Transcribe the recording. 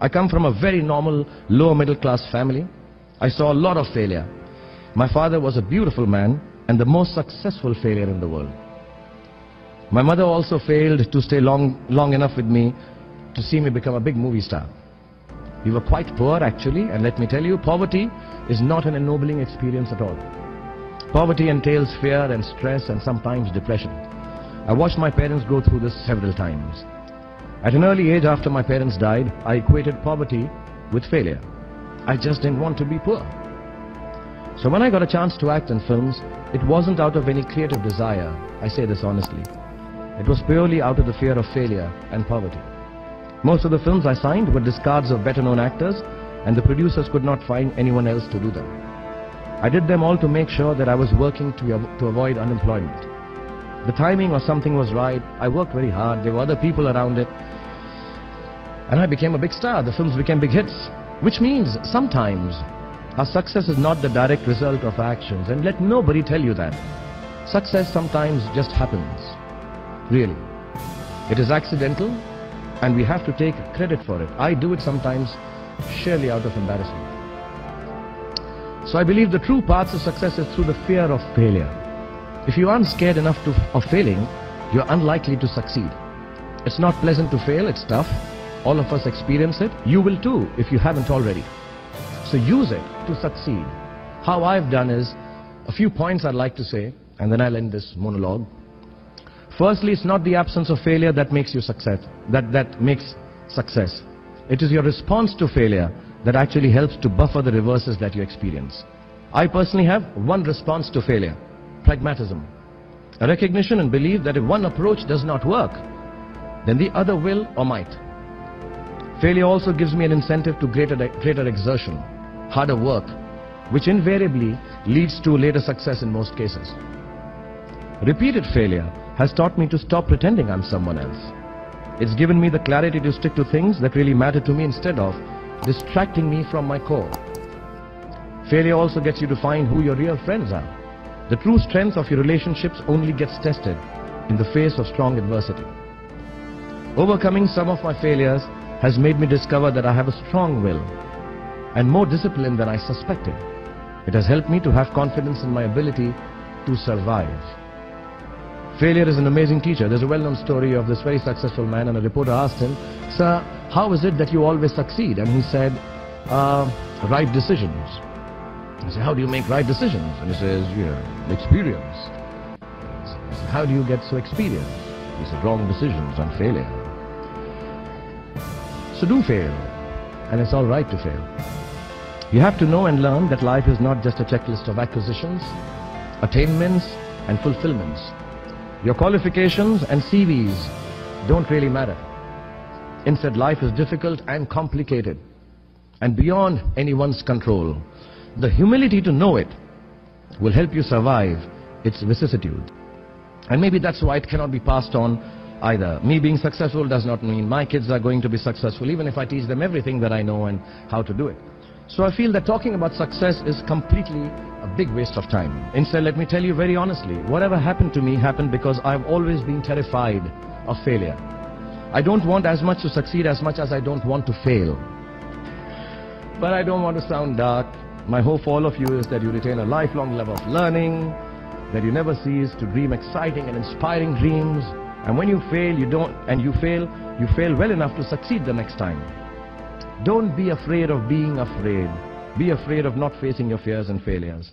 I come from a very normal, lower middle class family. I saw a lot of failure. My father was a beautiful man and the most successful failure in the world. My mother also failed to stay long, long enough with me to see me become a big movie star. We were quite poor actually and let me tell you, poverty is not an ennobling experience at all. Poverty entails fear and stress and sometimes depression. I watched my parents go through this several times. At an early age after my parents died, I equated poverty with failure. I just didn't want to be poor. So when I got a chance to act in films, it wasn't out of any creative desire, I say this honestly. It was purely out of the fear of failure and poverty. Most of the films I signed were discards of better known actors and the producers could not find anyone else to do them. I did them all to make sure that I was working to, to avoid unemployment. The timing or something was right, I worked very hard, there were other people around it, and I became a big star. The films became big hits, which means sometimes our success is not the direct result of actions, and let nobody tell you that. Success sometimes just happens, really. It is accidental, and we have to take credit for it. I do it sometimes surely out of embarrassment. So I believe the true path to success is through the fear of failure. If you aren't scared enough to, of failing, you're unlikely to succeed. It's not pleasant to fail, it's tough. All of us experience it. You will too if you haven't already. So use it to succeed. How I've done is a few points I'd like to say, and then I'll end this monologue. Firstly, it's not the absence of failure that makes you success, that, that makes success. It is your response to failure that actually helps to buffer the reverses that you experience. I personally have one response to failure, pragmatism. A recognition and belief that if one approach does not work, then the other will or might. Failure also gives me an incentive to greater, greater exertion, harder work, which invariably leads to later success in most cases. Repeated failure has taught me to stop pretending I'm someone else. It's given me the clarity to stick to things that really matter to me instead of distracting me from my core. Failure also gets you to find who your real friends are. The true strength of your relationships only gets tested in the face of strong adversity. Overcoming some of my failures has made me discover that I have a strong will and more discipline than I suspected. It has helped me to have confidence in my ability to survive. Failure is an amazing teacher. There's a well-known story of this very successful man and a reporter asked him, Sir, how is it that you always succeed? And he said, uh, right decisions. I said, how do you make right decisions? And he says, you know, experience. Said, how do you get so experienced? He said, wrong decisions and failure. So do fail, and it's all right to fail. You have to know and learn that life is not just a checklist of acquisitions, attainments, and fulfillments. Your qualifications and CVs don't really matter. Instead, life is difficult and complicated and beyond anyone's control. The humility to know it will help you survive its vicissitude. And maybe that's why it cannot be passed on either. Me being successful does not mean my kids are going to be successful, even if I teach them everything that I know and how to do it. So I feel that talking about success is completely a big waste of time. Instead, let me tell you very honestly, whatever happened to me happened because I've always been terrified of failure. I don't want as much to succeed as much as I don't want to fail. But I don't want to sound dark. My hope for all of you is that you retain a lifelong love of learning, that you never cease to dream exciting and inspiring dreams, and when you fail, you don't, and you fail, you fail well enough to succeed the next time. Don't be afraid of being afraid. Be afraid of not facing your fears and failures.